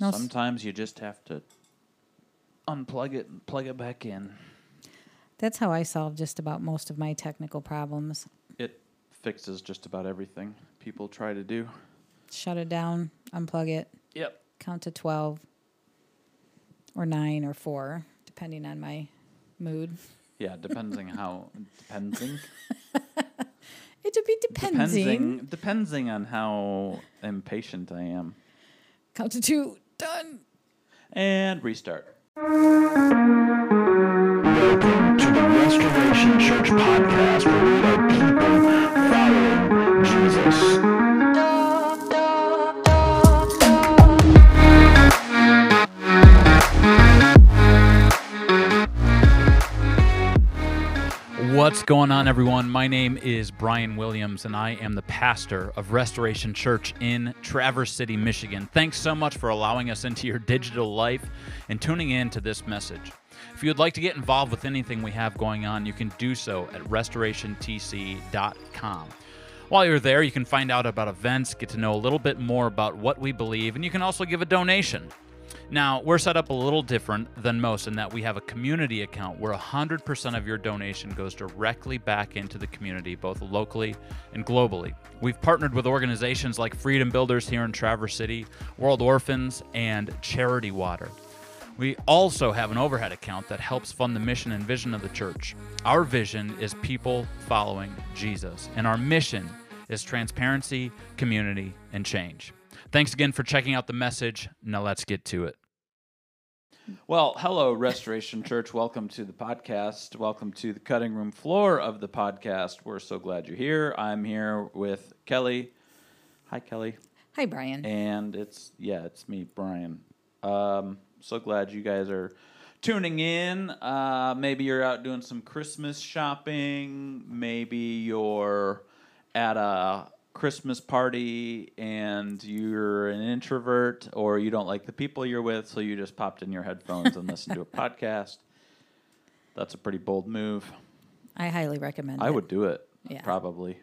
No, s- Sometimes you just have to unplug it and plug it back in. That's how I solve just about most of my technical problems. It fixes just about everything people try to do. Shut it down, unplug it, Yep. count to 12 or 9 or 4, depending on my mood. Yeah, depending how depending It would be depending. depending depending on how impatient I am. Count to 2, done. And restart. Welcome to the Restoration Church podcast, where we are people What's going on, everyone? My name is Brian Williams, and I am the pastor of Restoration Church in Traverse City, Michigan. Thanks so much for allowing us into your digital life and tuning in to this message. If you would like to get involved with anything we have going on, you can do so at restorationtc.com. While you're there, you can find out about events, get to know a little bit more about what we believe, and you can also give a donation. Now, we're set up a little different than most in that we have a community account where 100% of your donation goes directly back into the community, both locally and globally. We've partnered with organizations like Freedom Builders here in Traverse City, World Orphans, and Charity Water. We also have an overhead account that helps fund the mission and vision of the church. Our vision is people following Jesus, and our mission is transparency, community, and change. Thanks again for checking out the message. Now let's get to it. Well, hello, Restoration Church. Welcome to the podcast. Welcome to the cutting room floor of the podcast. We're so glad you're here. I'm here with Kelly. Hi, Kelly. Hi, Brian. And it's, yeah, it's me, Brian. Um, so glad you guys are tuning in. Uh, maybe you're out doing some Christmas shopping. Maybe you're at a Christmas party and you're an introvert or you don't like the people you're with, so you just popped in your headphones and listened to a podcast. That's a pretty bold move. I highly recommend I it. would do it, Yeah. probably.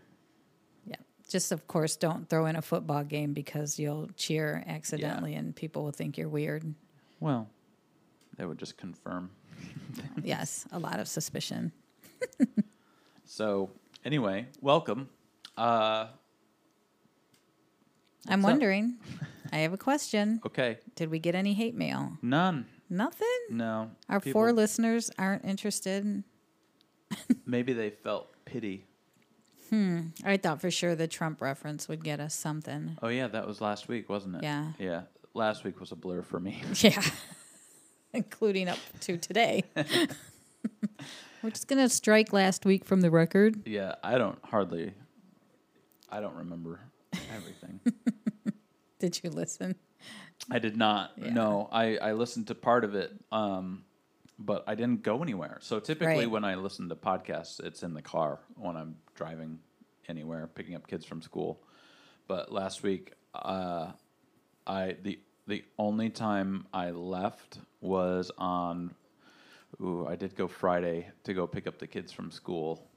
Yeah. Just, of course, don't throw in a football game because you'll cheer accidentally and people will think you're weird. Well, that would just confirm. yes, a lot of suspicion. So, anyway, welcome. Uh, I'm up? wondering, I have a question. okay, Did we get any hate mail? none. Nothing? No. Our People- four listeners aren't interested. Maybe they felt pity. Hmm. I thought for sure the Trump reference would get us something. Oh yeah, that was last week, wasn't it? Yeah. Yeah. Last week was a blur for me. Yeah. Including up to today. We're just going to strike last week from the record. yeah, I don't hardly. I don't remember everything. Did you listen? I did not. Yeah. No, I I listened to part of it, um, but I didn't go anywhere. So typically, Right. when I listen to podcasts, it's in the car when I'm driving anywhere, picking up kids from school. But last week, uh, I the the only time I left was on. Ooh, I did go Friday to go pick up the kids from school,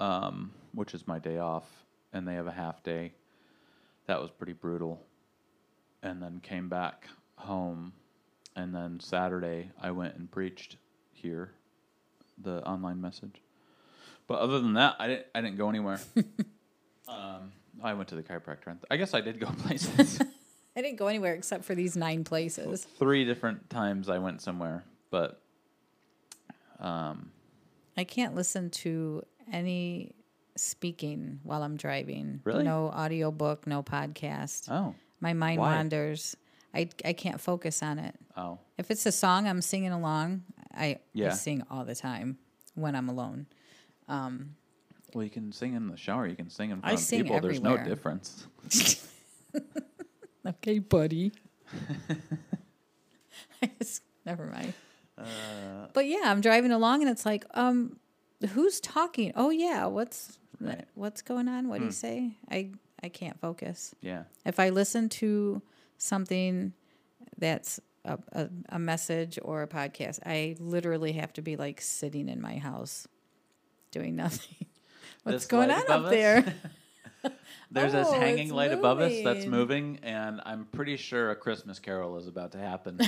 um, which is my day off, and they have a half day. That was pretty brutal. And then came back home, and then Saturday I went and preached here, the online message. But other than that, I didn't. I didn't go anywhere. um, I went to the chiropractor. I guess I did go places. I didn't go anywhere except for these nine places. Three different times I went somewhere, but um, I can't listen to any speaking while I'm driving. Really? No audiobook, no podcast. oh, My mind Why? wanders. I, I can't focus on it. oh, If it's a song I'm singing along, I, I sing all the time when I'm alone. well, you can sing in the shower. You can sing in I front of sing people. There's no difference. Okay, buddy. I just, never mind. Uh, but yeah, I'm driving along and it's like, um, who's talking? Oh yeah, what's Right. what's going on? What do you hmm. say? I I can't focus. yeah. If I listen to something that's a, a, a message or a podcast, I literally have to be like sitting in my house doing nothing. What's This going on up us? there? There's this Oh, hanging it's light above us that's moving. moving, and I'm pretty sure a Christmas carol is about to happen.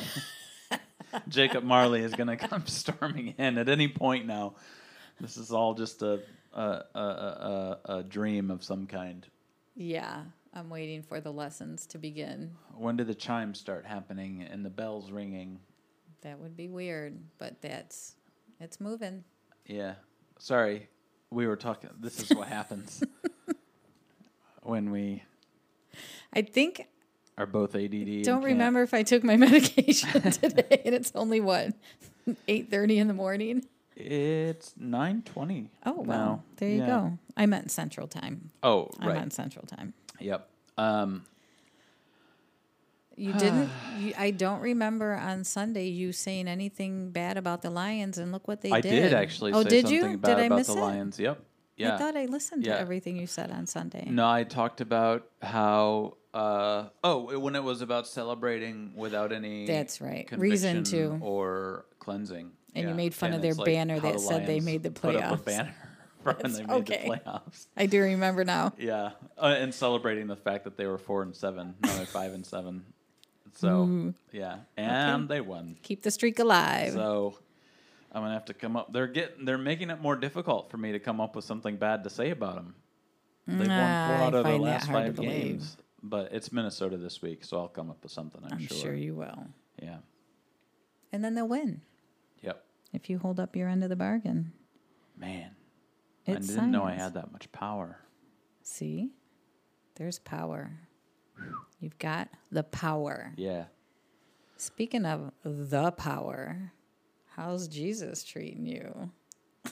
Jacob Marley is going to come storming in at any point now. This is all just a a, a, a, a dream of some kind. Yeah, I'm waiting for the lessons to begin. When do the chimes start happening and the bells ringing? That would be weird, but that's it's moving. Yeah. Sorry, we were talking. This is what happens when we I think are both ADD. don't remember if I took my medication today, and it's only what eight thirty in the morning. It's nine twenty. Oh well, there you go. I meant Central Time. Oh right, right. on Central Time. Yep. Um, You didn't. You, I don't remember on Sunday you saying anything bad about the Lions, and look what they I did. I did actually Oh, say did something you? bad did I about miss the it? Lions. Yep. Yeah. I thought I listened Yeah. to everything you said on Sunday. No, I talked about how. Uh, oh, when it was about celebrating without any. That's right. Reason to. or cleansing. And you made fun And of their like banner that the said they made the Put up a playoffs. banner when they made okay. the playoffs. I do remember now. Yeah, uh, and celebrating the fact that they were four and seven, now they're five and seven. So yeah, and they won. Keep the streak alive. So I'm gonna have to come up. They're getting. They're making it more difficult for me to come up with something bad to say about them. They've won four out I of the find that last five games, but it's Minnesota this week, so I'll come up with something. I'm, I'm sure. you will. Yeah. And then they'll win. If you hold up your end of the bargain. Man, It's I didn't know I had that much power. See, there's power. You've got the power. Yeah. Speaking of the power, how's Jesus treating you?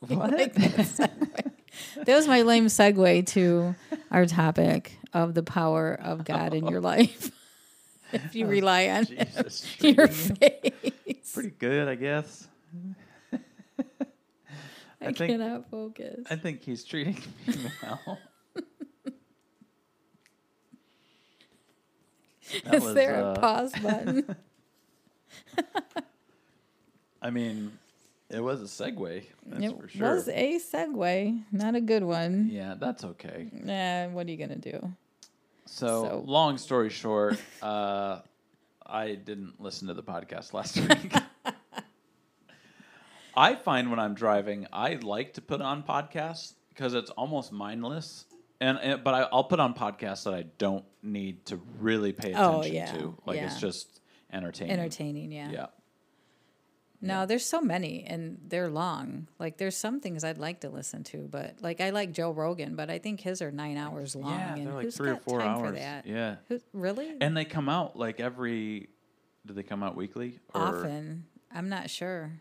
What? Like that. That was my lame segue to our topic of the power of God in your life. if you rely on Jesus. your treating you face, Pretty good, I guess. I, think- cannot focus. I think he's treating me well. Is was, there uh, a pause button? I mean, it was a segue. That's it for sure. was a segue, not a good one. yeah, that's okay. Yeah, what are you gonna do? So, So- long story short, uh, I didn't listen to the podcast last week. I find when I'm driving, I like to put on podcasts because it's almost mindless. And, and but I, I'll put on podcasts that I don't need to really pay oh, attention Oh, yeah, to. Like it's just entertaining. Entertaining, yeah. Yeah. No, there's so many and they're long. Like there's some things I'd like to listen to, but like I like Joe Rogan, but I think his are nine hours long. Yeah, and they're like three or four hours. For that? Yeah. Who, really? And they come out like every. Do they come out weekly? Or Often, I'm not sure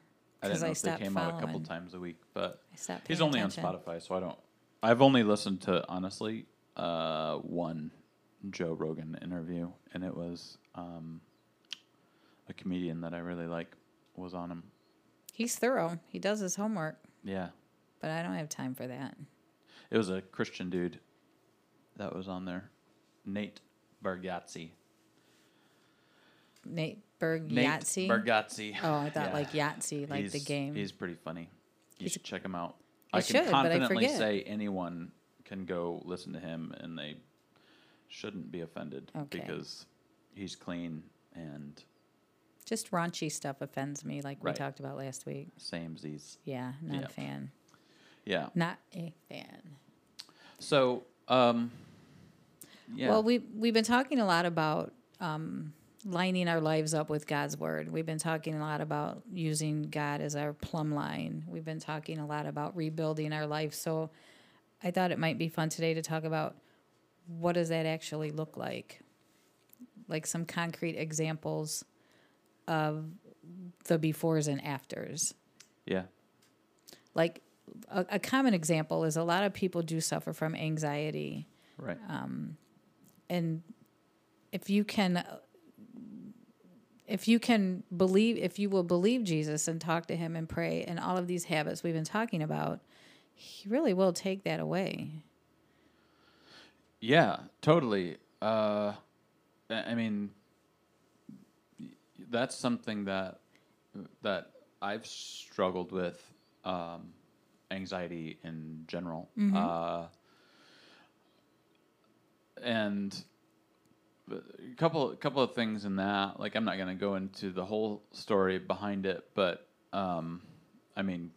I didn't know if they came following. out a couple times a week, but I he's only attention. on Spotify, so I don't. I've only listened to honestly uh, one Joe Rogan interview, and it was um, a comedian that I really like was on him. He's thorough. He does his homework, Yeah, but I don't have time for that. it was a Christian dude that was on there, Nate Bargatze. Nate Berg Nate Yahtzee. Bargatze. Oh, I thought Yeah. like Yahtzee, like the game. He's pretty funny. You He's- should check him out. I I, can should, but I confidently say anyone can go listen to him and they shouldn't be offended Okay. because he's clean and Just raunchy stuff offends me, like we talked about last week. samesies. Yeah, not Yeah. a fan. Yeah. Not a fan. So, um, yeah. Well, we we've been talking a lot about um, lining our lives up with God's word. We've been talking a lot about using God as our plumb line. We've been talking a lot about rebuilding our life. So, I thought it might be fun today to talk about what does that actually look like, like some concrete examples of the befores and afters. yeah. Like a, a common example is a lot of people do suffer from anxiety Right. Um, and if you can if you can believe if you will believe Jesus and talk to him and pray and all of these habits we've been talking about he really will take that away Yeah, totally. Uh, I mean, that's something that that I've struggled with. Um, anxiety in general. Uh, and a couple couple of things in that. Like I'm not gonna go into the whole story behind it, but um, I mean,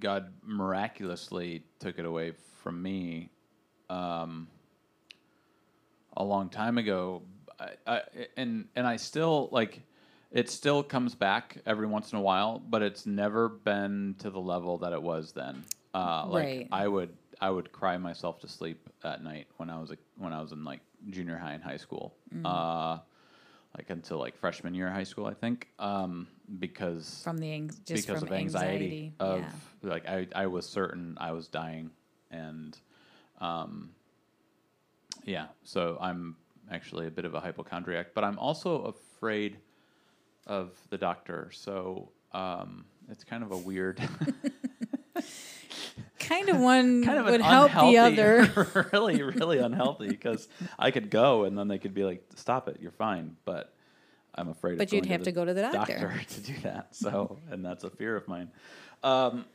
God miraculously took it away from me um, a long time ago. I, I, and and I still like it still comes back every once in a while, but it's never been to the level that it was then. Uh, like Right. I would I would cry myself to sleep at night when I was a, when I was in like junior high and high school. Uh, like until like freshman year of high school, I think, um, because from the ang- just because from of anxiety, anxiety. of yeah. like I, I was certain I was dying and um yeah so I'm actually a bit of a hypochondriac but I'm also afraid of the doctor so um it's kind of a weird kind of one kind of would help the other. really really unhealthy because I could go and then they could be like stop it you're fine but I'm afraid But of you'd have to go to the doctor. to do that. So, and that's a fear of mine. Um,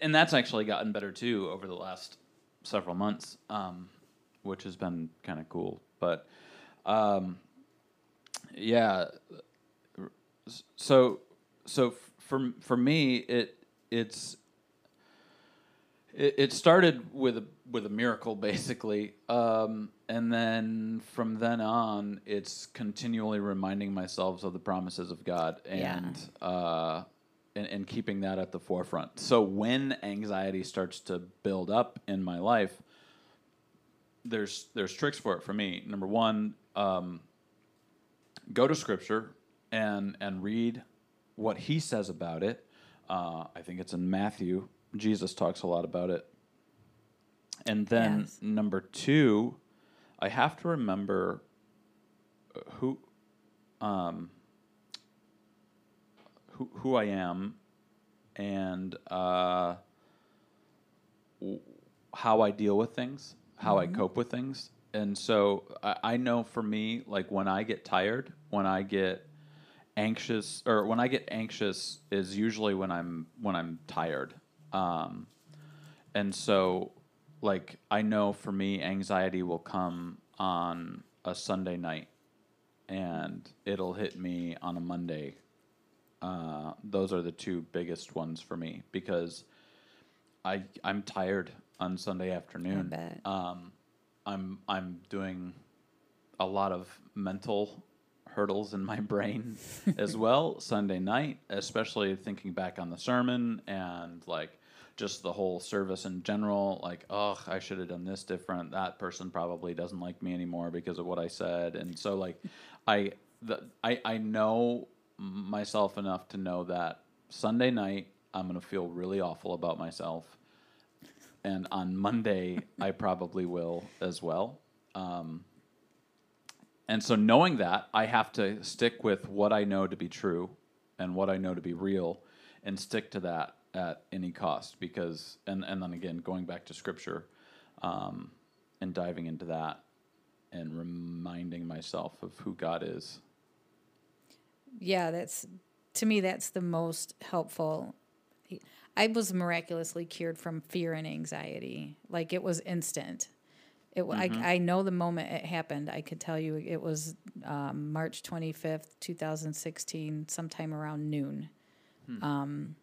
and that's actually gotten better too over the last several months, um, which has been kind of cool. But um, yeah, so so for for me, it it's it, it started with a with a miracle basically um, and then from then on it's continually reminding myself of the promises of god Yeah. uh, and, and keeping that at the forefront so when anxiety starts to build up in my life there's there's tricks for it for me number one um, go to scripture and and read what he says about it. Uh, I think it's in Matthew. Jesus talks a lot about it. And then Yes. number two, I have to remember uh, who, um, who who I am, and uh, w- how I deal with things, how I cope with things. And so I, I know for me, like when I get tired, when I get anxious, or when I get anxious is usually when I'm when I'm tired. Um, and so, like I know for me, anxiety will come on a Sunday night, and it'll hit me on a Monday. Uh, those are the two biggest ones for me because I I'm tired on Sunday afternoon. Um, I'm I'm doing a lot of mental hurdles in my brain as well Sunday night, especially thinking back on the sermon and like just the whole service in general. Like, oh, I should have done this different. That person probably doesn't like me anymore because of what I said, and so like, I the I I know myself enough to know that Sunday night I'm gonna feel really awful about myself and on Monday I probably will as well. Um, and so knowing that, I have to stick with what I know to be true and what I know to be real, and stick to that at any cost. Because and and then again going back to scripture, um, and diving into that, and reminding myself of who God is. yeah, that's to me that's the most helpful. I was miraculously cured from fear and anxiety. Like it was instant. It, wa- I, I know the moment it happened. I could tell you it was um, March 25th, 2016, sometime around noon um,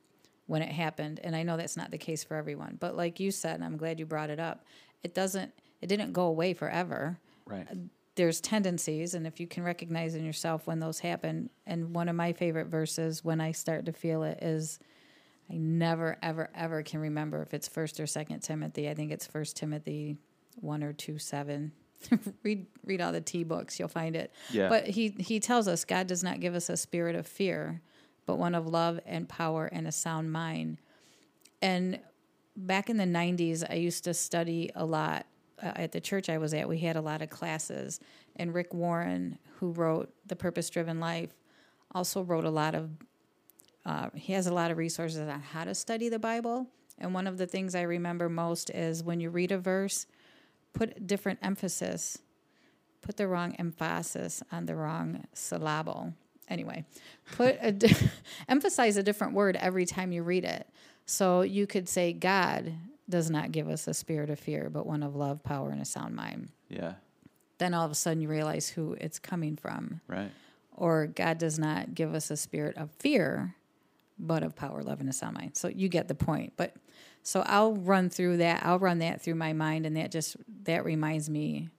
when it happened. And I know that's not the case for everyone. But like you said, and I'm glad you brought it up, it doesn't, it didn't go away forever Right. there's tendencies and if you can recognize in yourself when those happen and one of my favorite verses when i start to feel it is i never ever ever can remember if it's first or second timothy. I think it's first timothy 1 or 2 7 read read all the t books. You'll find it. Yeah. but he he tells us god does not give us a spirit of fear but one of love and power and a sound mind. And back in the 90s i used to study a lot uh, at the church i was at. We had a lot of classes. And rick warren who wrote the purpose driven life also wrote a lot of uh, he has a lot of resources on how to study the bible and one of the things i remember most is when you read a verse put different emphasis put the wrong emphasis on the wrong syllable anyway put a di- emphasize a different word every time you read it so you could say god does not give us a spirit of fear, but one of love, power, and a sound mind. Yeah. Then all of a sudden you realize who it's coming from. Right. Or God does not give us a spirit of fear, but of power, love, and a sound. So you get the point. But so I'll run through that. I'll run that through my mind, and that just that reminds me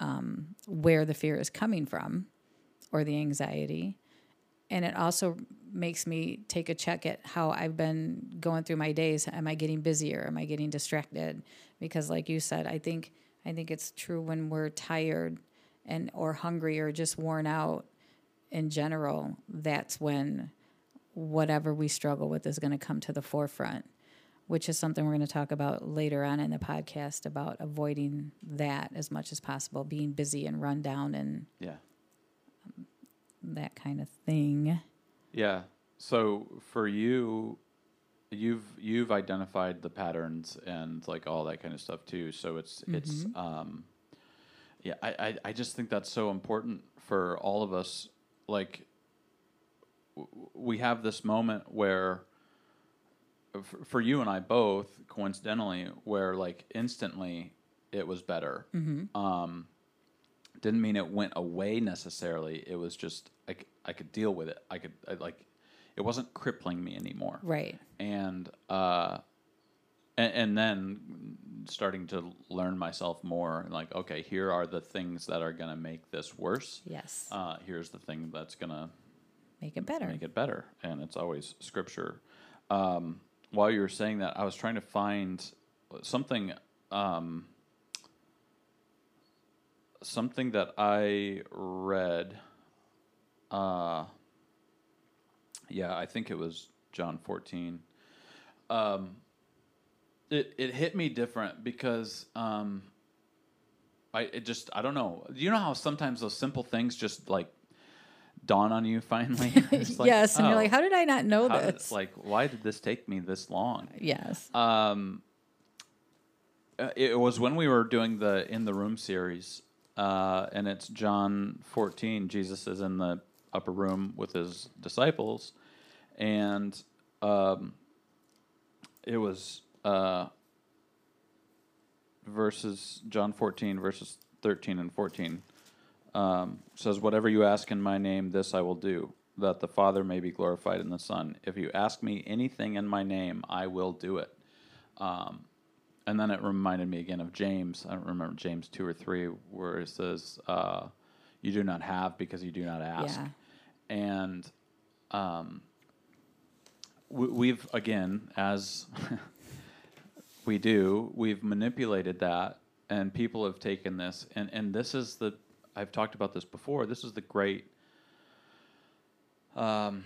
um, where the fear is coming from, or the anxiety, and it also makes me take a check at how I've been going through my days. Am I getting busier? Am I getting distracted? Because, like you said, I think I think it's true when we're tired and or hungry or just worn out in general. That's when whatever we struggle with is going to come to the forefront, which is something we're going to talk about later on in the podcast about avoiding that as much as possible, being busy and run down and Yeah. that kind of thing. Yeah. So for you, you've you've identified the patterns and like all that kind of stuff too. So it's it's um, yeah. I, I I just think that's so important for all of us. Like we have this moment where for you and I both coincidentally where like instantly it was better. Um, didn't mean it went away necessarily. It was just I could deal with it. I could I, like it wasn't crippling me anymore. Right. And uh, and, and then starting to learn myself more. Like okay, here are the things that are gonna make this worse. Yes. Uh, here's the thing that's gonna Make it better. make it better, and it's always scripture. Um, while you were saying that, I was trying to find something, um, something that I read. Uh, yeah, I think it was John fourteen. Um, it it hit me different because um, I it just I don't know. You know how sometimes those simple things just like dawn on you finally. Like, yes, and you're oh, like, how did I not know how did- this? like, why did this take me this long? yes. Um, uh, it was when we were doing the in the room series, uh, and it's John 14. Jesus is in the upper room with his disciples, and um, it was uh, verses John 14 verses 13 and 14 um, says, "Whatever you ask in my name, this I will do." That the Father may be glorified in the Son. If you ask me anything in my name, I will do it. Um, and then it reminded me again of James. I don't remember James two or three, where it says, uh, "You do not have because you do not ask." Yeah. And um, we, we've again, as we do, we've manipulated that, and people have taken this, and and this is the I've talked about this before. This is the great. Um,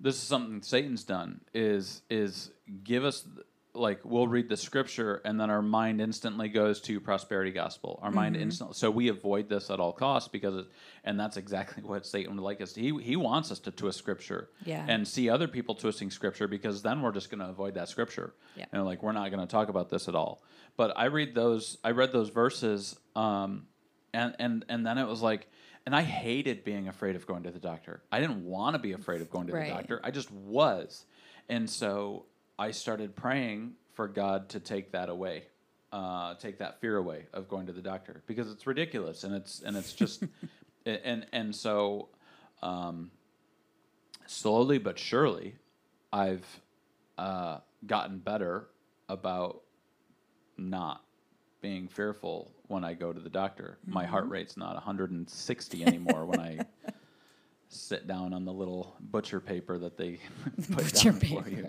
this is something Satan's done is is give us like we'll read the scripture and then our mind instantly goes to prosperity gospel. Our mind instantly so we avoid this at all costs because it, and that's exactly what Satan would like us to. He he wants us to twist scripture Yeah. and see other people twisting scripture because then we're just going to avoid that scripture. Yeah. And like we're not going to talk about this at all. But I read those I read those verses um and and and then it was like and I hated being afraid of going to the doctor. I didn't want to be afraid of going to Right. the doctor. I just was. And so I started praying for God to take that away. Uh, take that fear away of going to the doctor because it's ridiculous and it's and it's just and and so um, slowly but surely I've uh, gotten better about not being fearful when I go to the doctor. My heart rate's not 160 anymore when I sit down on the little butcher paper that they put Butcher down for you.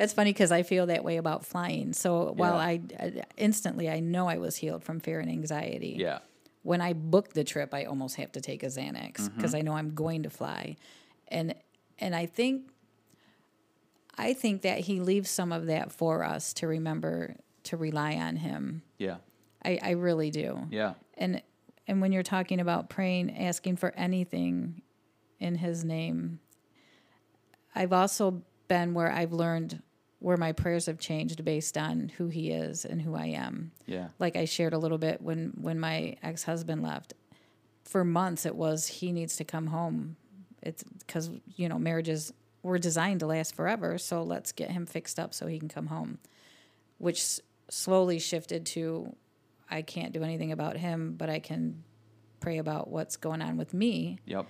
That's funny because I feel that way about flying. So while Yeah. I I instantly I know I was healed from fear and anxiety. Yeah. When I book the trip, I almost have to take a Xanax Mm-hmm. because I know I'm going to fly, and and I think I think that he leaves some of that for us to remember to rely on him. Yeah. I, I really do. Yeah. And and when you're talking about praying, asking for anything in his name, I've also been where I've learned where my prayers have changed based on who he is and who I am. Yeah. Like I shared a little bit when when my ex-husband left. For months it was he needs to come home. It's cuz you know, marriage is were designed to last forever. So let's get him fixed up so he can come home. Which s- slowly shifted to I can't do anything about him, but I can pray about what's going on with me Yep.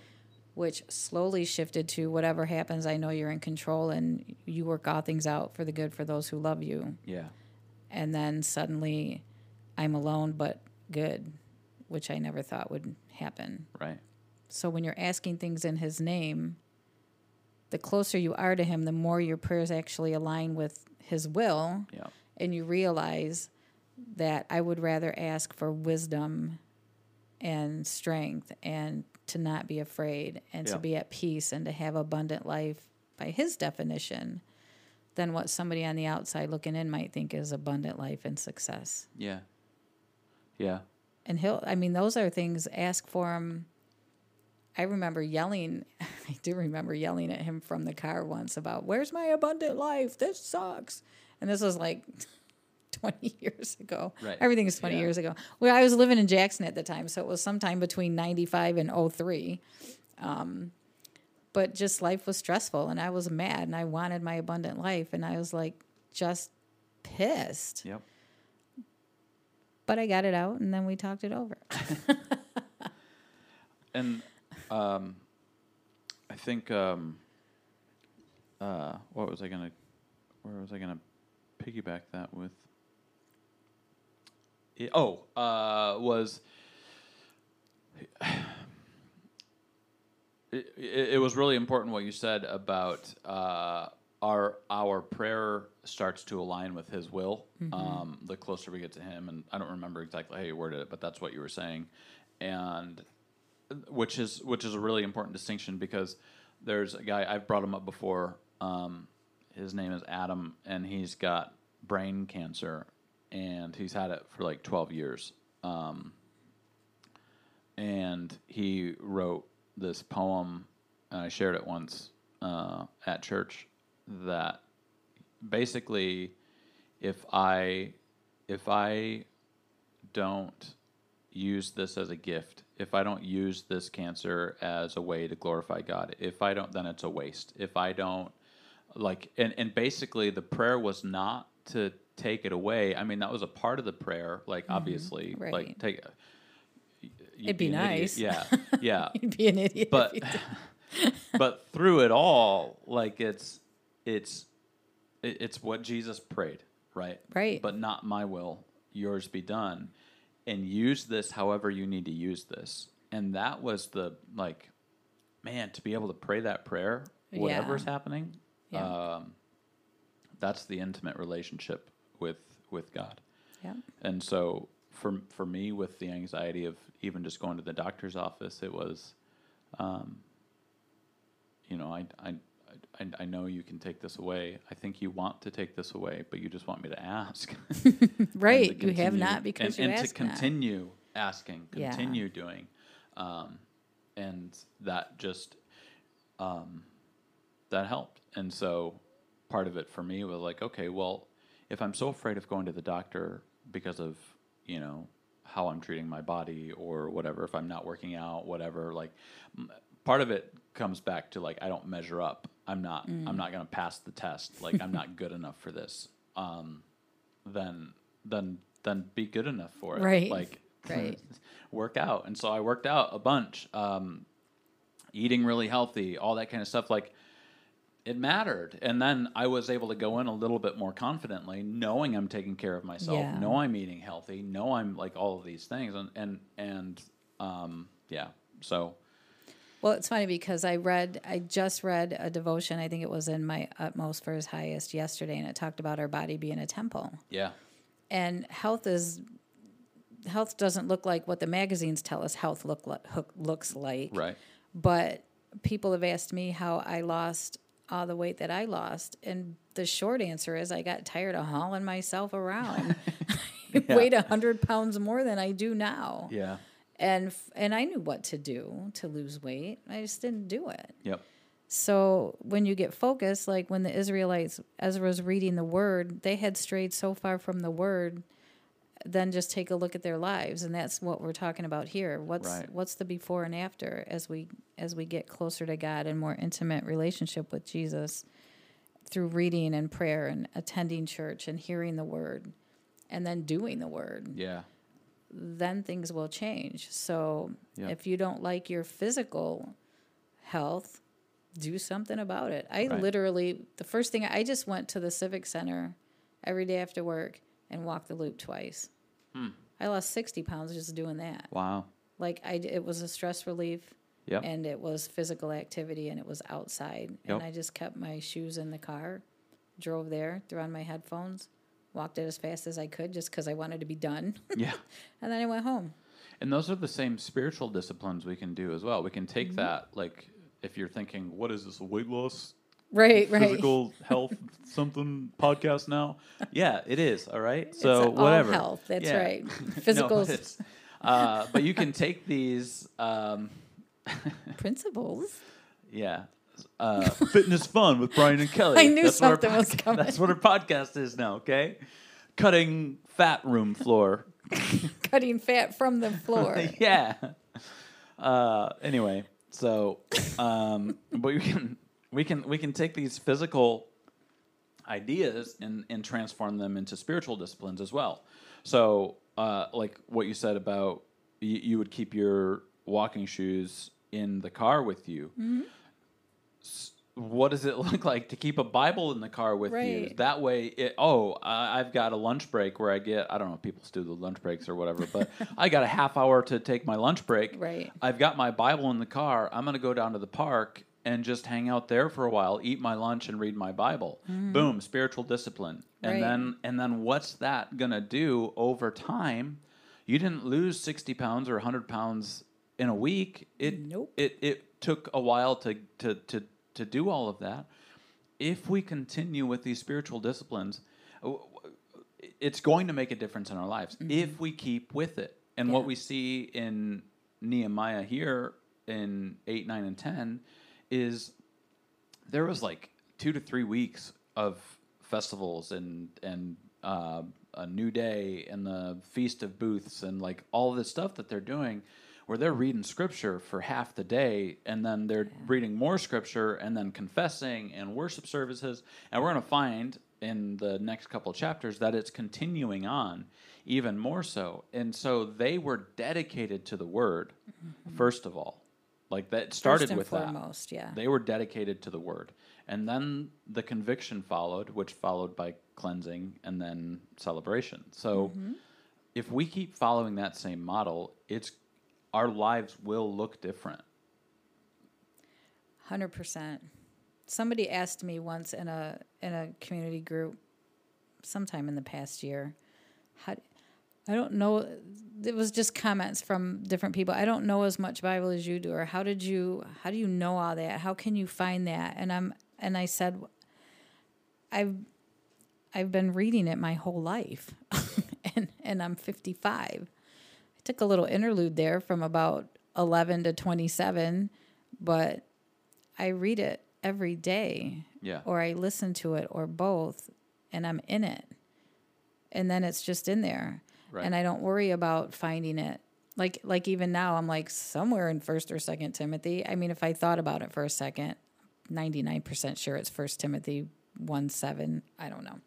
Which slowly shifted to whatever happens, I know you're in control and you work all things out for the good for those who love you. Yeah. And then suddenly I'm alone but good, which I never thought would happen. Right. So when you're asking things in his name, the closer you are to him, the more your prayers actually align with his will Yeah. and you realize that I would rather ask for wisdom and strength and to not be afraid and Yeah. to be at peace and to have abundant life by his definition than what somebody on the outside looking in might think is abundant life and success. Yeah. Yeah. And he'll, I mean, those are things, ask for him. I remember yelling, I do remember yelling at him from the car once about, Where's my abundant life? This sucks. And this was like 20 years ago. Right. Everything is 20 Yeah. years ago. Well, I was living in Jackson at the time, so it was sometime between 95 and 03. Um, but just life was stressful, and I was mad, and I wanted my abundant life, and I was like, just pissed. Yep. But I got it out, and then we talked it over. And um, I think um, uh, what was I gonna? Where was I gonna piggyback that with? Oh, uh, was it, it, was really important what you said about uh, our our prayer starts to align with His will. Um, the closer we get to Him, and I don't remember exactly how you worded it, but that's what you were saying, and which is which is a really important distinction because there's a guy I've brought him up before. Um, his name is Adam, and he's got brain cancer, and he's had it for like 12 years. Um, and he wrote this poem, and I shared it once uh, at church. That basically, if I if I don't use this as a gift, if I don't use this cancer as a way to glorify God, if I don't, then it's a waste. If I don't, like, and, and basically the prayer was not to take it away. I mean, that was a part of the prayer, like, obviously, right. like, take you'd It'd be idiot. nice. Yeah. Yeah. You'd be an idiot. but but through it all, like it's it's it's what Jesus prayed, right? Right. But not my will, yours be done. And use this however you need to use this. And that was the like, man, to be able to pray that prayer, Yeah. whatever's happening, Yeah. um, that's the intimate relationship with with God. yeah. And so for for me, with the anxiety of even just going to the doctor's office, it was, um, you know, I I. I, I know you can take this away. I think you want to take this away, but you just want me to ask. Right. to You have not because and, you and to not. continue asking, Yeah. continue doing, um, and that just um, that helped. And so part of it for me was like, okay, well, if I'm so afraid of going to the doctor because of you know how I'm treating my body or whatever, if I'm not working out, whatever, like m- part of it comes back to like I don't measure up. I'm not. Mm. I'm not going to pass the test. Like I'm not good enough for this. Um, then then then be good enough for it. Right. Like Right. work out. And so I worked out a bunch. Um, eating really healthy, all that kind of stuff. Like it mattered. And then I was able to go in a little bit more confidently, knowing I'm taking care of myself, Yeah. know I'm eating healthy, know I'm like all of these things. And and and um, yeah. So Well, it's funny because I read, I just read a devotion. I think it was in my utmost for his highest yesterday, and it talked about our body being a temple. yeah. And health is, health doesn't look like what the magazines tell us health look like, looks like. Right. But people have asked me how I lost all the weight that I lost, and the short answer is I got tired of hauling myself around. I weighed a hundred pounds more than I do now, Yeah. and f- and I knew what to do to lose weight. I just didn't do it. Yep. So when you get focused, like when the Israelites, Ezra was reading the word, they had strayed so far from the word. Then just take a look at their lives and that's what we're talking about here what's Right. what's the before and after as we as we get closer to god and more intimate relationship with jesus through reading and prayer and attending church and hearing the word and then doing the word Yeah. then things will change so Yeah. if you don't like your physical health do something about it i Right. literally the first thing i just went to the civic center every day after work and walked the loop twice Hmm. i lost 60 pounds just doing that Wow. like i it was a stress relief Yep. and it was physical activity and it was outside Yep. and i just kept my shoes in the car drove there threw on my headphones walked it as fast as i could just because i wanted to be done yeah. and then i went home And those are the same spiritual disciplines we can do as well. We can take Mm-hmm. that, like, if you're thinking, what is this, weight loss, right right physical health something podcast now? Yeah, it is. All right. So, it's whatever. health that's Yeah. right No, physical but, uh, but you can take these, um, principles yeah. Uh, fitness fun with Brian and Kelly. I knew our something was coming. That's what our podcast is now. Okay, cutting fat room floor. cutting fat from the floor yeah. Uh, anyway, so um, but we can we can we can take these physical ideas and and transform them into spiritual disciplines as well. So, uh, like what you said about you, you would keep your walking shoes in the car with you. S- What does it look like to keep a Bible in the car with you? That way, it, oh, I, I've got a lunch break where I get, I don't know if people still do the lunch breaks or whatever, but I got a half hour to take my lunch break. Right. I've got my Bible in the car. I'm going to go down to the park and just hang out there for a while, eat my lunch and read my Bible. Mm. Boom, spiritual discipline. And Right. then and then what's that going to do over time? You didn't lose 60 pounds or 100 pounds in a week. It Nope. it it took a while to to to to do all of that. If we continue with these spiritual disciplines, uh, w- it's going to make a difference in our lives mm-hmm. if we keep with it. And what we see in Nehemiah here in 8, 9, and 10 is there was like two to three weeks of festivals and and uh, a new day and the feast of booths and like all this stuff that they're doing where they're reading scripture for half the day and then they're reading more scripture and then confessing and worship services. And we're going to find in the next couple chapters that it's continuing on even more so. And so they were dedicated to the word first of all like that started First and with that foremost, yeah. they were dedicated to the word. And then the conviction followed, which followed by cleansing and then celebration. So Mm-hmm. if we keep following that same model, it's our lives will look different. Hundred percent. Somebody asked me once in a in a community group, sometime in the past year, how I don't know. It was just comments from different people. I don't know as much Bible as you do, or how did you? How do you know all that? How can you find that? And I'm and I said, I've I've been reading it my whole life, and and I'm 55. I took a little interlude there from about 11 to 27, but I read it every day, Yeah. or I listen to it, or both, and I'm in it. And then it's just in there. Right. And I don't worry about finding it. Like like even now I'm like somewhere in first or second Timothy. I mean if I thought about it for a second, 99% sure it's first Timothy 1 7. I don't know.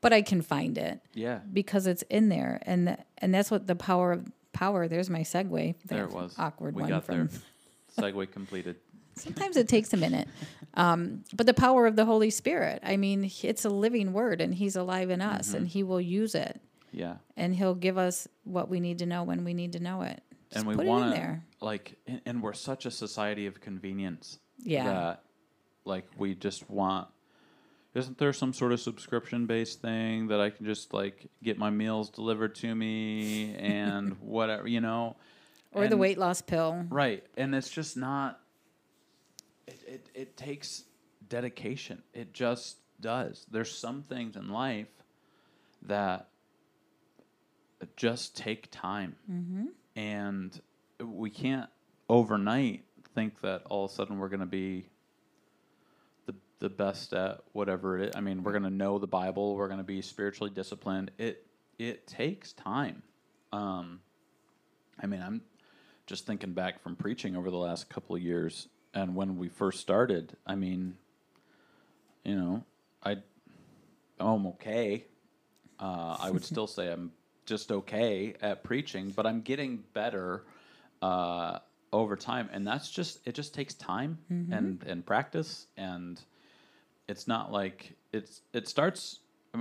But I can find it Yeah. because it's in there and and that's what the power of power there's my segue There it was. awkward we one got from there. Segue completed. sometimes it takes a minute um, but the power of the holy spirit i mean it's a living word and he's alive in us Mm-hmm. and he will use it Yeah. and he'll give us what we need to know when we need to know it. Just and we want to there. like and, and we're such a society of convenience Yeah. that like we just want isn't there some sort of subscription based thing that i can just like get my meals delivered to me and whatever you know? Or the weight loss pill. Right. And it's just not it, it, it takes dedication. It just does. There's some things in life that just take time and we can't overnight think that all of a sudden we're going to be the the best at whatever it is. I mean, we're going to know the Bible, we're going to be spiritually disciplined. It it takes time. Um, I mean, I'm just thinking back from preaching over the last couple of years, and when we first started. I mean, you know, I I'm okay. Uh, I would still say I'm just okay at preaching, but I'm getting better uh, over time, and that's just it. Just takes time and and practice, and it's not like it's it starts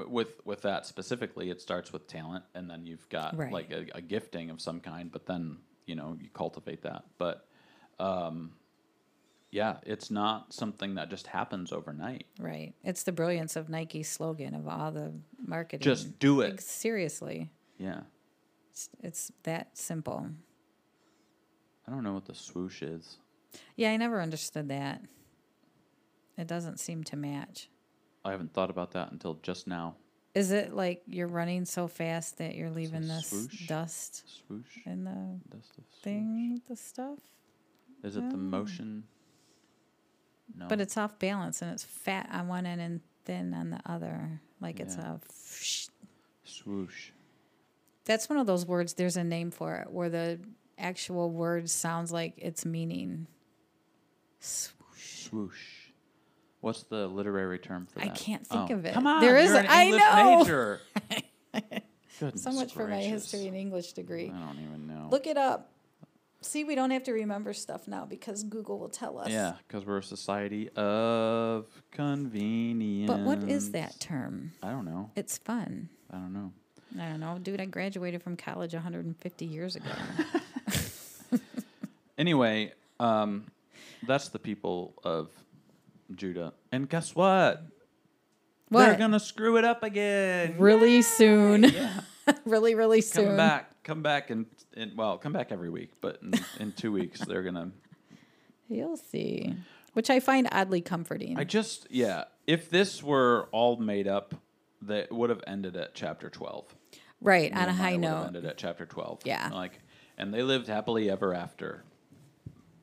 with with that specifically. It starts with talent, and then you've got Right. like a, a gifting of some kind, but then you know you cultivate that. But um, yeah, it's not something that just happens overnight. Right. It's the brilliance of Nike's slogan of all the marketing. Just do it. Like, seriously. Yeah. It's, it's that simple. I don't know what the swoosh is. Yeah, I never understood that. It doesn't seem to match. I haven't thought about that until just now. Is it like you're running so fast that you're leaving this swoosh? dust Swoosh. in the swoosh. thing, the stuff? Is it the motion? No. But it's off balance and it's fat on one end and thin on the other. Like it's Yeah. a. swoosh. That's one of those words. There's a name for it where the actual word sounds like its meaning. Swoosh. Swoosh. What's the literary term for that? I can't think Oh, of it. Come on, There is you're a- an I English know. major. So much for my history and English degree. I don't even know. Look it up. See, we don't have to remember stuff now because Google will tell us. Yeah, because we're a society of convenience. But what is that term? I don't know. It's fun. I don't know. I don't know. Dude, I graduated from college 150 years ago. Anyway, um, that's the people of Judah. And guess what? They're gonna screw it up again. really soon. Yeah. really, really soon. Come back. Come back and, and well, come back every week. But in, in two weeks, they're gonna. You'll see. Which I find oddly comforting. I just yeah. If this were all made up, that would have ended at chapter twelve. Right, on a high note. Ended at chapter twelve. Yeah. Like, and they lived happily ever after.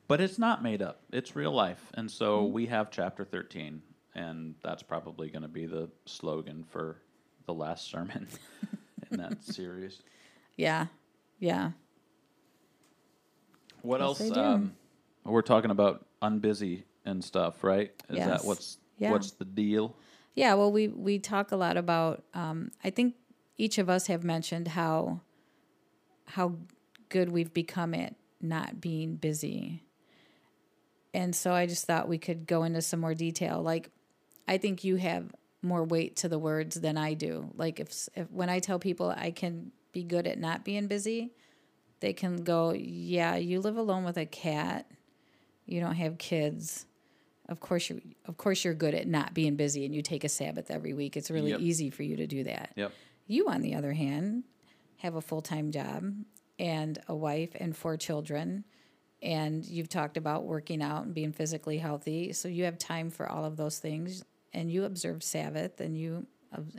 But it's not made up. It's real life, and so Mm-hmm. we have chapter thirteen, and that's probably going to be the slogan for the last sermon in that series. Yeah. Yeah. What Yes, else? Um, we're talking about unbusy and stuff, right? Is Yes. that what's Yeah. what's the deal? Yeah, well, we we talk a lot about. Um, I think each of us have mentioned how how good we've become at not being busy, and so I just thought we could go into some more detail. Like, I think you have more weight to the words than I do. Like, if, if when I tell people I can be good at not being busy, they can go, "Yeah, you live alone with a cat, you don't have kids." of course you of course you're good at not being busy and you take a sabbath every week it's really Yep. easy for you to do that Yep. You on the other hand have a full-time job and a wife and four children and you've talked about working out and being physically healthy so you have time for all of those things and you observe sabbath and you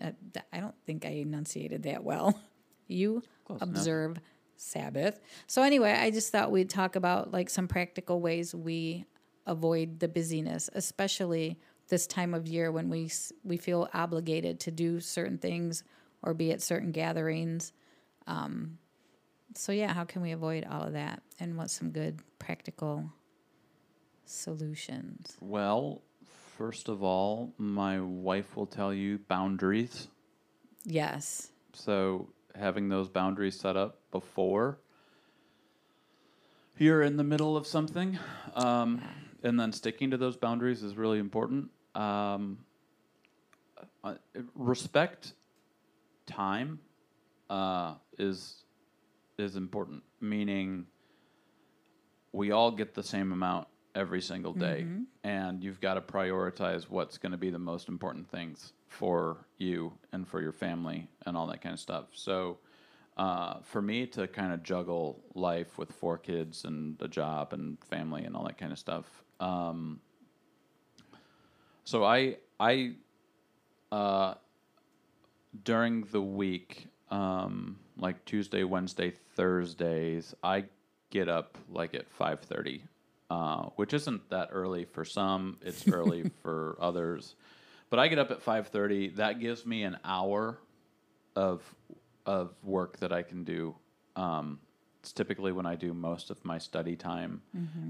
uh, i don't think i enunciated that well you Close enough. observe sabbath so anyway i just thought we'd talk about like some practical ways we avoid the busyness especially this time of year when we we feel obligated to do certain things or be at certain gatherings um, so yeah how can we avoid all of that and what's some good practical solutions Well, first of all, my wife will tell you boundaries. yes So having those boundaries set up before you're in the middle of something, um, and then sticking to those boundaries is really important. Um, uh, respect time uh, is is important. Meaning, we all get the same amount every single day, and you've got to prioritize what's going to be the most important things for you and for your family and all that kind of stuff. So, uh, for me to kind of juggle life with four kids and a job and family and all that kind of stuff. Um, so I I uh, during the week, um, like Tuesday, Wednesday, Thursdays, I get up like at five thirty, uh, which isn't that early for some. It's early for others, but I get up at five thirty. That gives me an hour of of work that I can do. Um, it's typically when I do most of my study time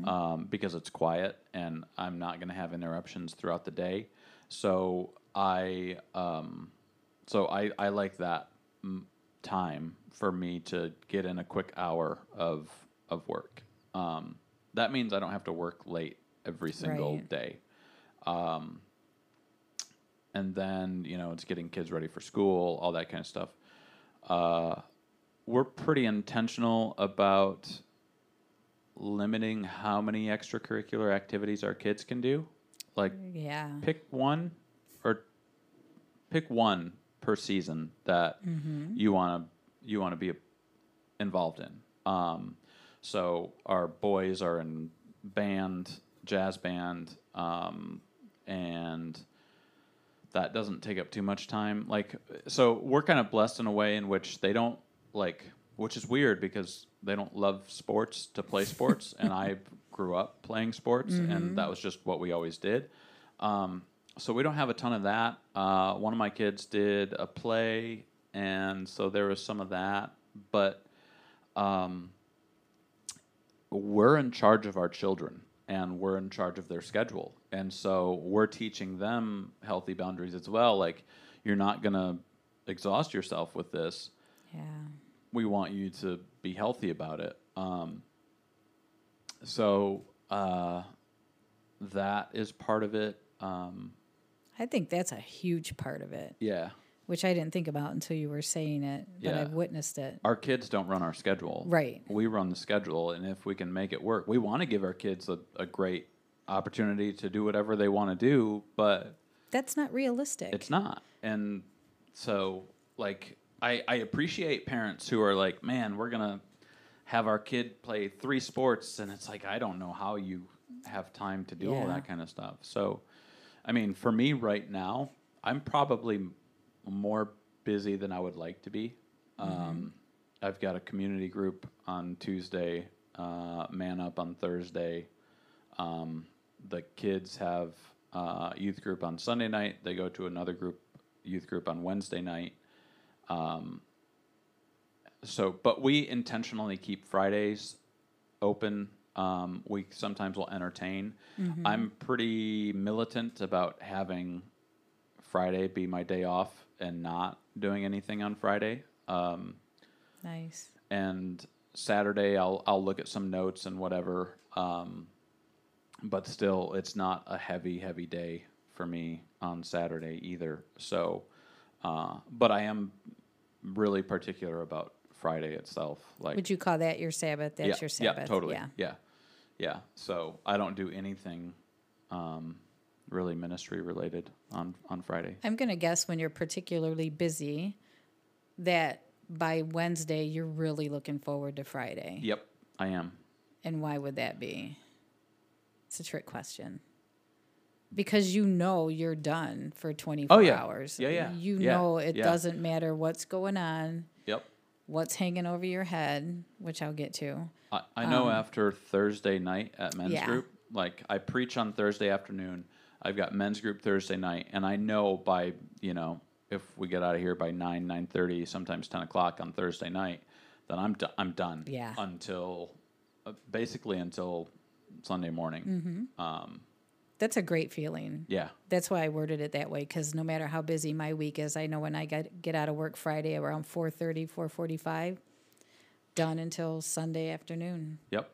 um, because it's quiet and I'm not going to have interruptions throughout the day. So I um, so I, I like that mm, time for me to get in a quick hour of of work. Um, that means I don't have to work late every single Right. day. Um, and then you know it's getting kids ready for school, all that kind of stuff. Uh, we're pretty intentional about limiting how many extracurricular activities our kids can do. Like Yeah. pick one or pick one per season that you want to you want to be involved in. Um, so our boys are in band, jazz band, um, and that doesn't take up too much time. Like, so we're kind of blessed in a way in which they don't like, which is weird because they don't love sports to play sports, and I grew up playing sports, and that was just what we always did. Um, so we don't have a ton of that. Uh, one of my kids did a play, and so there was some of that, but um, we're in charge of our children and we're in charge of their schedule. And so we're teaching them healthy boundaries as well. Like, you're not going to exhaust yourself with this. Yeah. We want you to be healthy about it. Um, so uh, that is part of it. Um, I think that's a huge part of it, yeah. which I didn't think about until you were saying it, but Yeah. I've witnessed it. Our kids don't run our schedule. Right. We run the schedule, and if we can make it work, we want to give our kids a, a great opportunity to do whatever they want to do, but That's not realistic. it's not. And so, like, I, I appreciate parents who are like, man, we're going to have our kid play three sports. And it's like, I don't know how you have time to do all that kind of stuff. So, I mean, for me right now, I'm probably m- more busy than I would like to be. Um, I've got a community group on Tuesday, uh, Man Up on Thursday. Um, the kids have uh, youth group on Sunday night. They go to another group, youth group on Wednesday night. Um, so, but we intentionally keep Fridays open. Um, we sometimes will entertain. I'm pretty militant about having Friday be my day off and not doing anything on Friday. Um, nice. and Saturday I'll I'll look at some notes and whatever. Um, but still, it's not a heavy heavy day for me on Saturday either. So, uh, but I am really particular about Friday itself. Like, Would you call that your Sabbath? That's yeah, your Sabbath. Yeah, totally. Yeah. Yeah, yeah. So I don't do anything um, really ministry related on on Friday. I'm going to guess when you're particularly busy that by Wednesday you're really looking forward to Friday. Yep, I am. And why would that be? It's a trick question. Because you know you're done for 24 Oh, yeah. hours. Yeah, yeah. You Yeah, know it yeah. doesn't matter what's going on. What's hanging over your head, which I'll get to. I, I know after Thursday night at men's Um, yeah. group, like I preach on Thursday afternoon. I've got men's group Thursday night, and I know by you know if we get out of here by nine nine thirty, sometimes ten o'clock on Thursday night, then I'm do- I'm done. Yeah. Until uh, basically until Sunday morning. Mm-hmm. Um, That's a great feeling. yeah. That's why I worded it that way because no matter how busy my week is, I know when I get get out of work Friday around 4:30, 4:45, done until Sunday afternoon. Yep.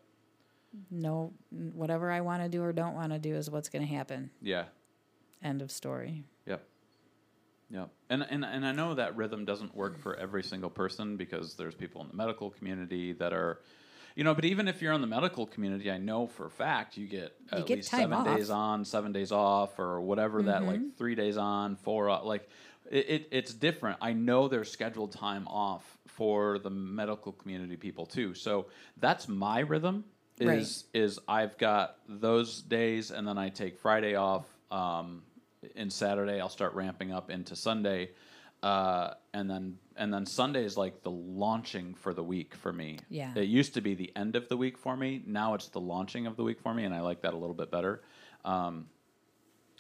No, whatever I want to do or don't want to do is what's going to happen. Yeah. End of story. Yep. Yep. And, and and I know that rhythm doesn't work for every single person because there's people in the medical community that are you know, but even if you're in the medical community, I know for a fact you get You at get least seven days off. Mm-hmm. on, seven days off, or whatever that like three days on, four off. Like it, it, it's different. I know there's scheduled time off for the medical community people too. So that's my rhythm. Right. Is is I've got those days, and then I take Friday off. Um, and Saturday I'll start ramping up into Sunday, uh, and then and then Sunday is like the launching for the week for me. Yeah. It used to be the end of the week for me. Now it's the launching of the week for me, and I like that a little bit better. Um,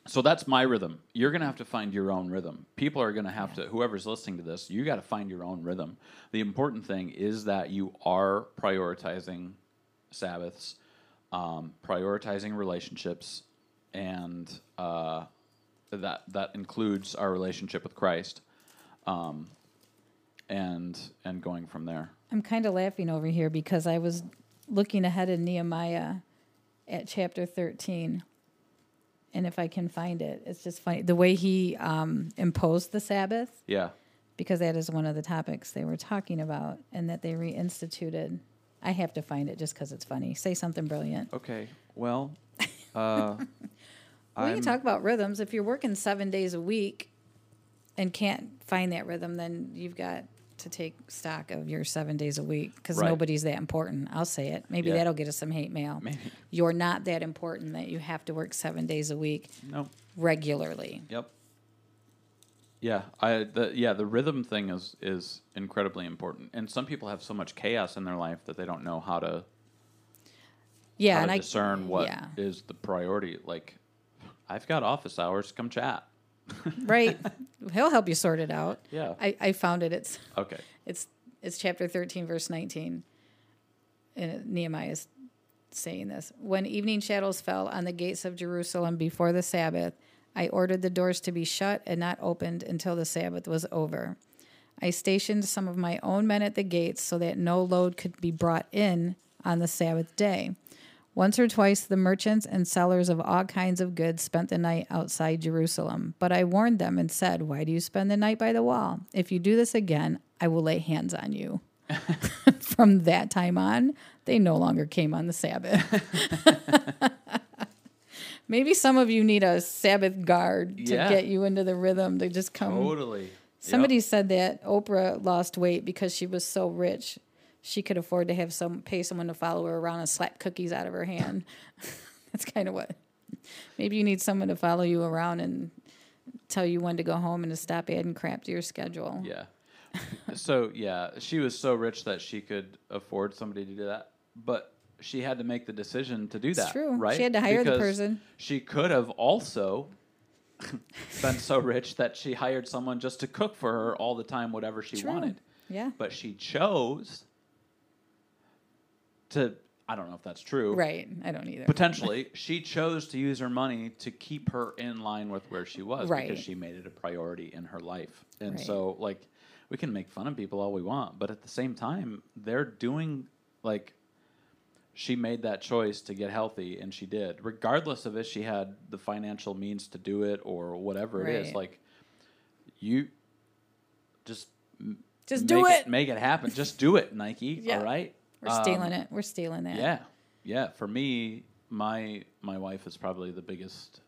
so that's my rhythm. You're going to have to find your own rhythm. People are going to have to, whoever's listening to this, you got to find your own rhythm. The important thing is that you are prioritizing Sabbaths, um, prioritizing relationships, and uh, that that includes our relationship with Christ, um, and and going from there. I'm kind of laughing over here because I was looking ahead in Nehemiah at chapter 13. And if I can find it, it's just funny. The way he um, imposed the Sabbath, Yeah. because that is one of the topics they were talking about, and that they reinstituted. I have to find it just because it's funny. Say something brilliant. Okay. Well, uh, we can talk about rhythms. If you're working seven days a week and can't find that rhythm, then you've got to take stock of your seven days a week because Right. nobody's that important. I'll say it. Maybe Yeah. that'll get us some hate mail. Maybe. You're not that important that you have to work seven days a week no. regularly. Yep. Yeah, I the yeah the rhythm thing is is incredibly important, and some people have so much chaos in their life that they don't know how to Yeah, how and to I discern what is yeah. the priority. Like, I've got office hours. Come chat. Right. He'll help you sort it out. Yeah. I, I found it. It's Okay. It's it's chapter 13 verse 19. And Nehemiah is saying this. When evening shadows fell on the gates of Jerusalem before the Sabbath, I ordered the doors to be shut and not opened until the Sabbath was over. I stationed some of my own men at the gates so that no load could be brought in on the Sabbath day. Once or twice, the merchants and sellers of all kinds of goods spent the night outside Jerusalem. But I warned them and said, Why do you spend the night by the wall? If you do this again, I will lay hands on you. From that time on, they no longer came on the Sabbath. Maybe some of you need a Sabbath guard to Yeah. get you into the rhythm to just come. Totally. Somebody said that Oprah lost weight because she was so rich. She could afford to have some pay someone to follow her around and slap cookies out of her hand. That's kind of what. Maybe you need someone to follow you around and tell you when to go home and to stop adding crap to your schedule. Yeah. so yeah, she was so rich that she could afford somebody to do that, but she had to make the decision to do that. true. Right? She had to hire the person. She could have also been so rich that she hired someone just to cook for her all the time, whatever she True. wanted. Yeah. But she chose to. I don't know if that's true. Right. I don't either. Potentially, she chose to use her money to keep her in line with where she was Right. because she made it a priority in her life. And Right. so, like, we can make fun of people all we want, but at the same time, they're doing like she made that choice to get healthy, and she did, regardless of if she had the financial means to do it or whatever it is. Like, you just Just make do it. make it happen. Just do it, Nike. Yeah. All right. We're Um, stealing it. We're stealing that. yeah, yeah. For me, my my wife is probably the biggest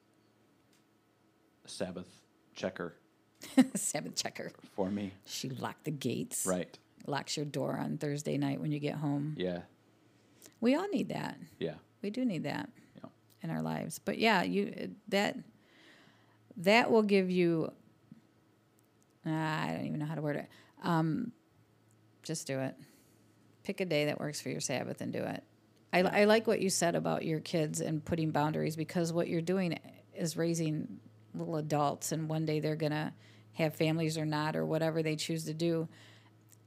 Sabbath checker Sabbath checker. for me. She locked the gates. Right. Locks your door on Thursday night when you get home. Yeah. We all need that. Yeah. We do need that Yeah. in our lives. But yeah, you that that will give you. Uh, I don't even know how to word it. Um, just do it. Pick a day that works for your Sabbath and do it. I, I like what you said about your kids and putting boundaries because what you're doing is raising little adults, and one day they're gonna have families or not or whatever they choose to do,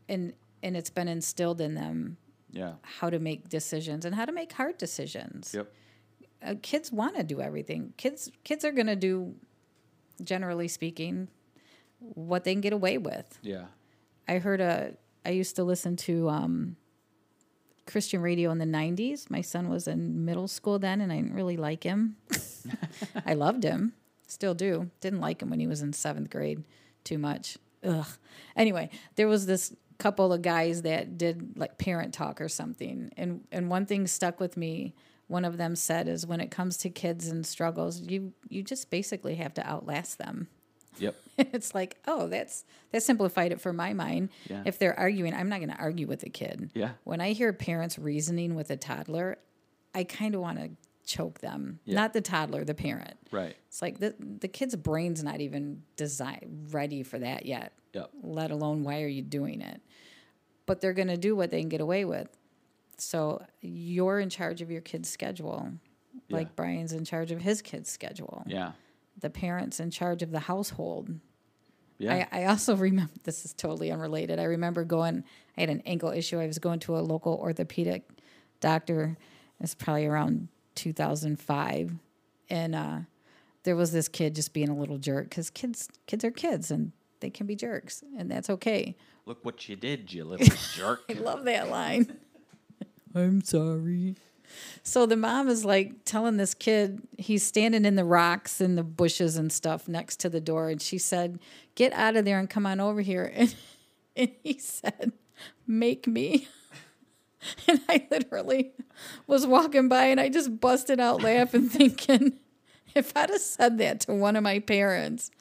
and and it's been instilled in them Yeah. how to make decisions and how to make hard decisions. Yep. Uh, kids want to do everything. Kids kids are going to do generally speaking what they can get away with. Yeah. I heard a I used to listen to um, Christian radio in the 90s. My son was in middle school then and I didn't really like him. I loved him, still do. Didn't like him when he was in 7th grade too much. Ugh. Anyway, there was this couple of guys that did like parent talk or something and and one thing stuck with me one of them said is when it comes to kids and struggles you you just basically have to outlast them Yep. it's like, oh, that's that simplified it for my mind. Yeah. If they're arguing, I'm not going to argue with a kid. Yeah. When I hear parents reasoning with a toddler, I kind of want to choke them. Yeah. Not the toddler, the parent. Right. It's like the the kid's brain's not even design ready for that yet. Yep. Let alone why are you doing it? But they're going to do what they can get away with. So you're in charge of your kid's schedule, like Yeah. Brian's in charge of his kid's schedule Yeah. The parents in charge of the household. Yeah. I, I also remember this is totally unrelated. I remember going. I had an ankle issue. I was going to a local orthopedic doctor. It's probably around 2005, and uh, there was this kid just being a little jerk because kids kids are kids and they can be jerks, and that's okay. Look what you did, you little jerk. I love that line. I'm sorry. So the mom is like telling this kid, he's standing in the rocks and the bushes and stuff next to the door. And she said, Get out of there and come on over here. And, and he said, Make me. And I literally was walking by and I just busted out laughing, thinking, if I'd have said that to one of my parents,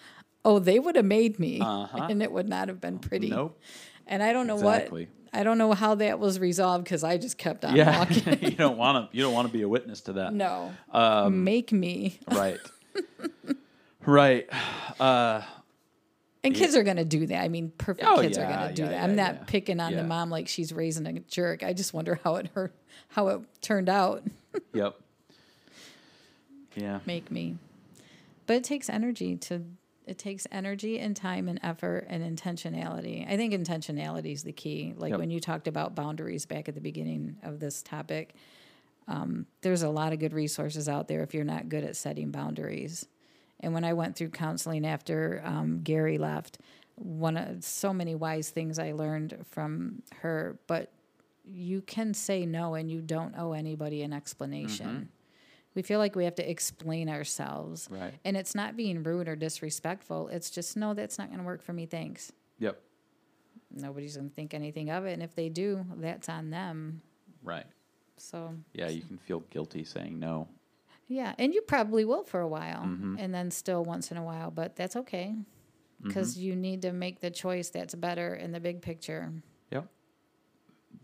oh, they would have made me. Uh-huh. And it would not have been pretty. Nope. And I don't know Exactly. what I don't know how that was resolved because I just kept on Yeah. walking. you don't want to. You don't want to be a witness to that. no, Um, make me. Right. right. Uh, And kids are gonna do that. I mean, perfect Oh, kids are gonna do yeah, that. yeah, I'm not yeah. picking on the mom like she's raising a jerk. I just wonder how it hurt, how it turned out. yep. Yeah. make me. But it takes energy to. It takes energy and time and effort and intentionality. I think intentionality is the key. Like Yep. when you talked about boundaries back at the beginning of this topic, um, there's a lot of good resources out there if you're not good at setting boundaries. And when I went through counseling after um, Gary left, one of so many wise things I learned from her. But you can say no, and you don't owe anybody an explanation. We feel like we have to explain ourselves, Right. and it's not being rude or disrespectful. It's just no, that's not going to work for me. Thanks. Yep. Nobody's going to think anything of it, and if they do, that's on them. Right. So Yeah. You can feel guilty saying no. Yeah, and you probably will for a while, Mm-hmm. and then still once in a while, but that's okay because Mm-hmm. you need to make the choice that's better in the big picture. Yep.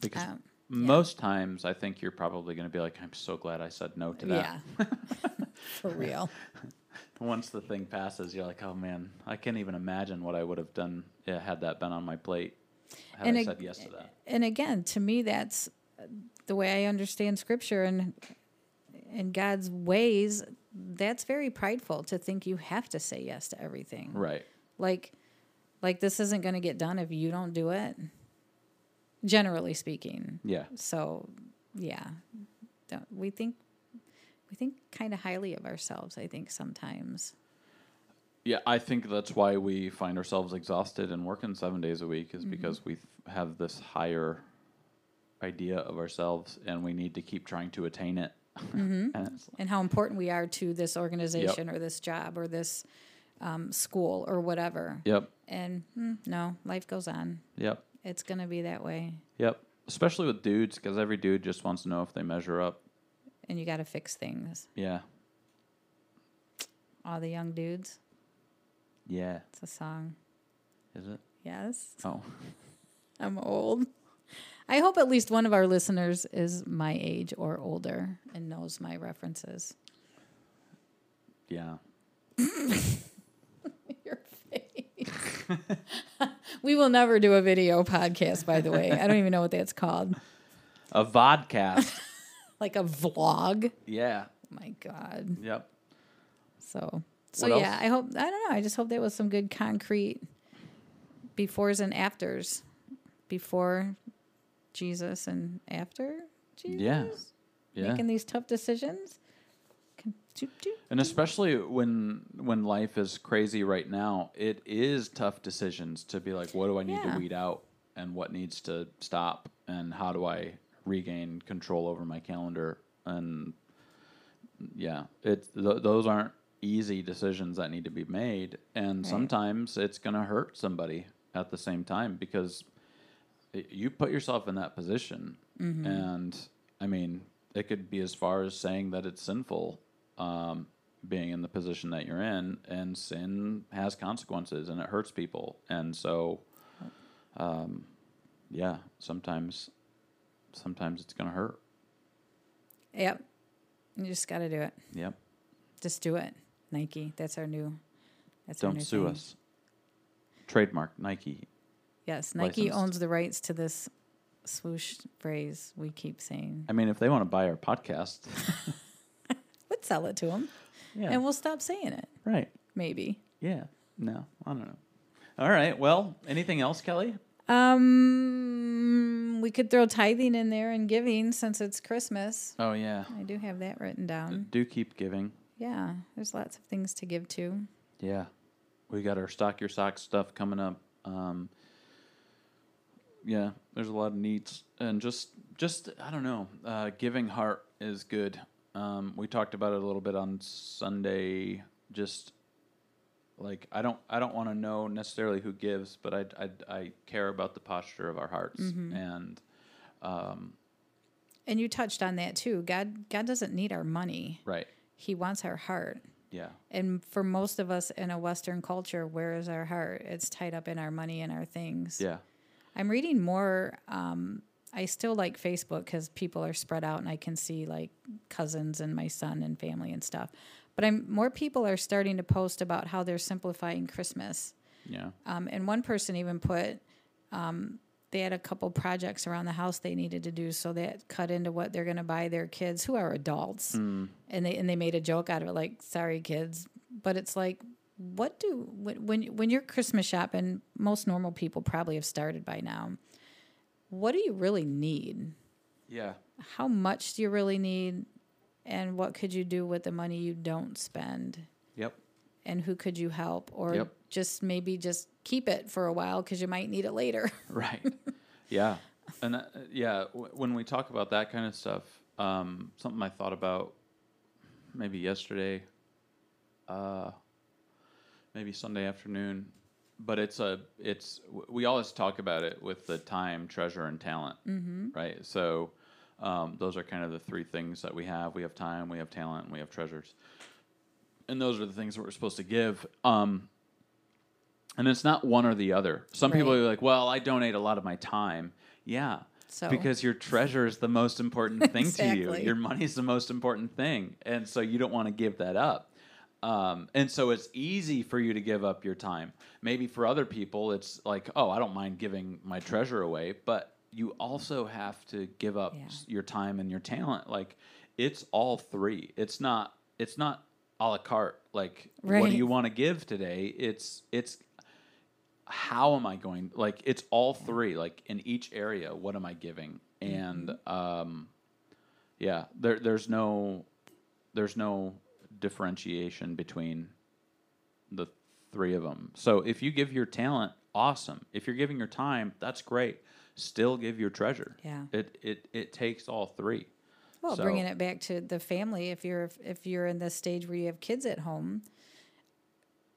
Because Um, most times I think you're probably going to be like, I'm so glad I said no to that. Yeah, for real. Once the thing passes, you're like, oh man, I can't even imagine what I would have done yeah, had that been on my plate. Had And I ag- said yes to that. And again, to me, that's the way I understand Scripture and and God's ways. That's very prideful to think you have to say yes to everything. Right. Like, like this isn't going to get done if you don't do it. Generally speaking. Yeah. So, yeah, don't, we think we think kind of highly of ourselves. I think sometimes. Yeah, I think that's why we find ourselves exhausted and working seven days a week is Mm-hmm. because we have this higher idea of ourselves and we need to keep trying to attain it. Mm-hmm. and and how important we are to this organization or this job or this um, school or whatever. yep, And hmm, no, life goes on. yep, It's going to be that way. yep. Especially with dudes, because every dude just wants to know if they measure up. And you got to fix things. Yeah, All the young dudes. yeah. It's a song. Is it? Yes. Oh, I'm old. I hope at least one of our listeners is my age or older and knows my references. yeah. Your face. we will never do a video podcast, by the way. I don't even know what that's called. A vodcast. Like a vlog. yeah. Oh my God. Yep. So, so What yeah, else? I hope, I don't know. I just hope there was some good concrete befores and afters. Before Jesus and after Jesus. Yeah. Yeah. Making these tough decisions. Can- doop, doop. And especially when when life is crazy right now, it is tough decisions to be like, what do I need Yeah. to weed out, and what needs to stop, and how do I regain control over my calendar? And yeah, it th- those aren't easy decisions that need to be made, and Right. sometimes it's gonna hurt somebody at the same time because it, you put yourself in that position, Mm-hmm. and I mean, it could be as far as saying that it's sinful, um, being in the position that you're in, and sin has consequences and it hurts people, and so, um, yeah, sometimes, sometimes it's gonna hurt. Yep. You just got to do it. Yep. Just do it. Nike. That's our new. That's Don't new sue thing. us. Trademark Nike. Yes, Nike Licensed. owns the rights to this swoosh phrase we keep saying. I mean, if they want to buy our podcast, Sell it to them, yeah, and we'll stop saying it. Right. maybe. Yeah. No, I don't know. All right. Well, anything else, Kelly? Um, we could throw tithing in there and giving since it's Christmas. Oh yeah. I do have that written down. Do keep giving. Yeah, there's lots of things to give to. Yeah. We got our stock your socks stuff coming up. Um, yeah, there's a lot of needs and just just I don't know. Uh, giving heart is good. Um, we talked about it a little bit on Sunday. Just like I don't I don't want to know necessarily who gives, but I, I I care about the posture of our hearts and um, And you touched on that too. God God doesn't need our money. right. He wants our heart. Yeah. And for most of us in a Western culture, where is our heart? It's tied up in our money and our things. Yeah. I'm reading more. Um, I still like Facebook because people are spread out and I can see like cousins and my son and family and stuff. But I'm more people are starting to post about how they're simplifying Christmas. Yeah. Um, and one person even put um, they had a couple projects around the house they needed to do, so that cut into what they're going to buy their kids who are adults, and they and they made a joke out of it, like "sorry kids," but it's like, what do when when when you're Christmas shopping, most normal people probably have started by now. What do you really need? Yeah. How much do you really need? And what could you do with the money you don't spend? Yep. and who could you help or Yep. just maybe just keep it for a while because you might need it later Right. yeah. And uh, yeah, w- when we talk about that kind of stuff, um, something I thought about maybe yesterday, uh, maybe Sunday afternoon, but it's a it's we always talk about it with the time, treasure, and talent, mm-hmm. right? So um, those are kind of the three things that we have. We have time, we have talent, and we have treasures, and those are the things that we're supposed to give. Um, and it's not one or the other. Some people are like, "Well, I donate a lot of my time." Yeah, So? because your treasure is the most important thing to you. Your money is the most important thing, and so you don't want to give that up. Um, and so it's easy for you to give up your time. Maybe for other people, it's like, "Oh, I don't mind giving my treasure away," but you also have to give up Yeah. your time and your talent. Like, it's all three. It's not. It's not a la carte. Like, what do you want to give today? It's it's how am I going? Like it's all three. Like in each area, what am I giving? And um, yeah, there there's no there's no differentiation between the three of them. So if you give your talent, awesome. If you're giving your time, that's great. Still give your treasure. Yeah. It it it takes all three. well So- bringing it back to the family if you're if you're in the stage where you have kids at home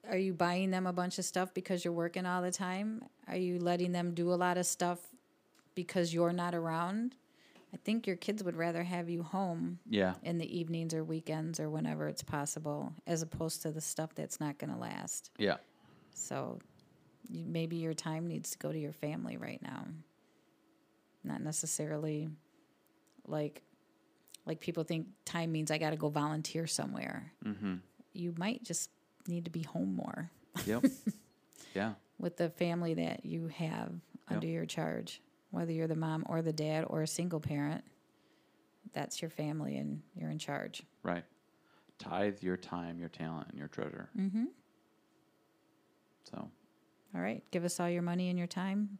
are you buying them a bunch of stuff because you're working all the time are you letting them do a lot of stuff because you're not around i think your kids would rather have you home Yeah. in the evenings or weekends or whenever it's possible as opposed to the stuff that's not going to last Yeah. So you, maybe your time needs to go to your family right now. Not necessarily like like people think time means I got to go volunteer somewhere. Mm-hmm. You might just need to be home more Yep. yeah. with the family that you have under your charge, whether you're the mom or the dad or a single parent. That's your family and you're in charge. Right. Tithe your time, your talent, and your treasure. Mm-hmm. So All right, give us all your money and your time,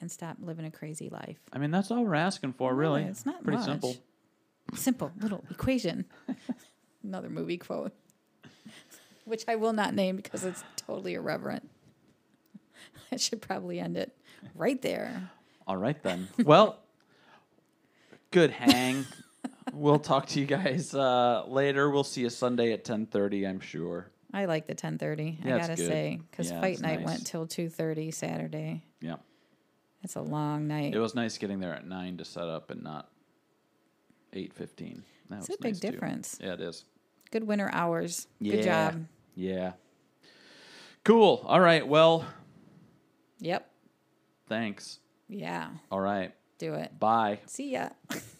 and stop living a crazy life. I mean, that's all we're asking for, really. it's not pretty much. simple. Simple little equation. Another movie quote, which I will not name because it's totally irreverent. I should probably end it right there. All right then. well, good hang. we'll talk to you guys uh, later. We'll see you Sunday at ten thirty. I'm sure. I like the ten thirty. Yeah, I gotta good. say because Yeah, fight night nice. went till two thirty Saturday. Yeah. It's a long night. It was nice getting there at nine to set up and not eight fifteen. That It's was a big nice, too. difference. Yeah, it is. Good winter hours. Yeah. Good job. Yeah. Cool. All right. Well, Yep. thanks. Yeah. All right. Do it. Bye. See ya.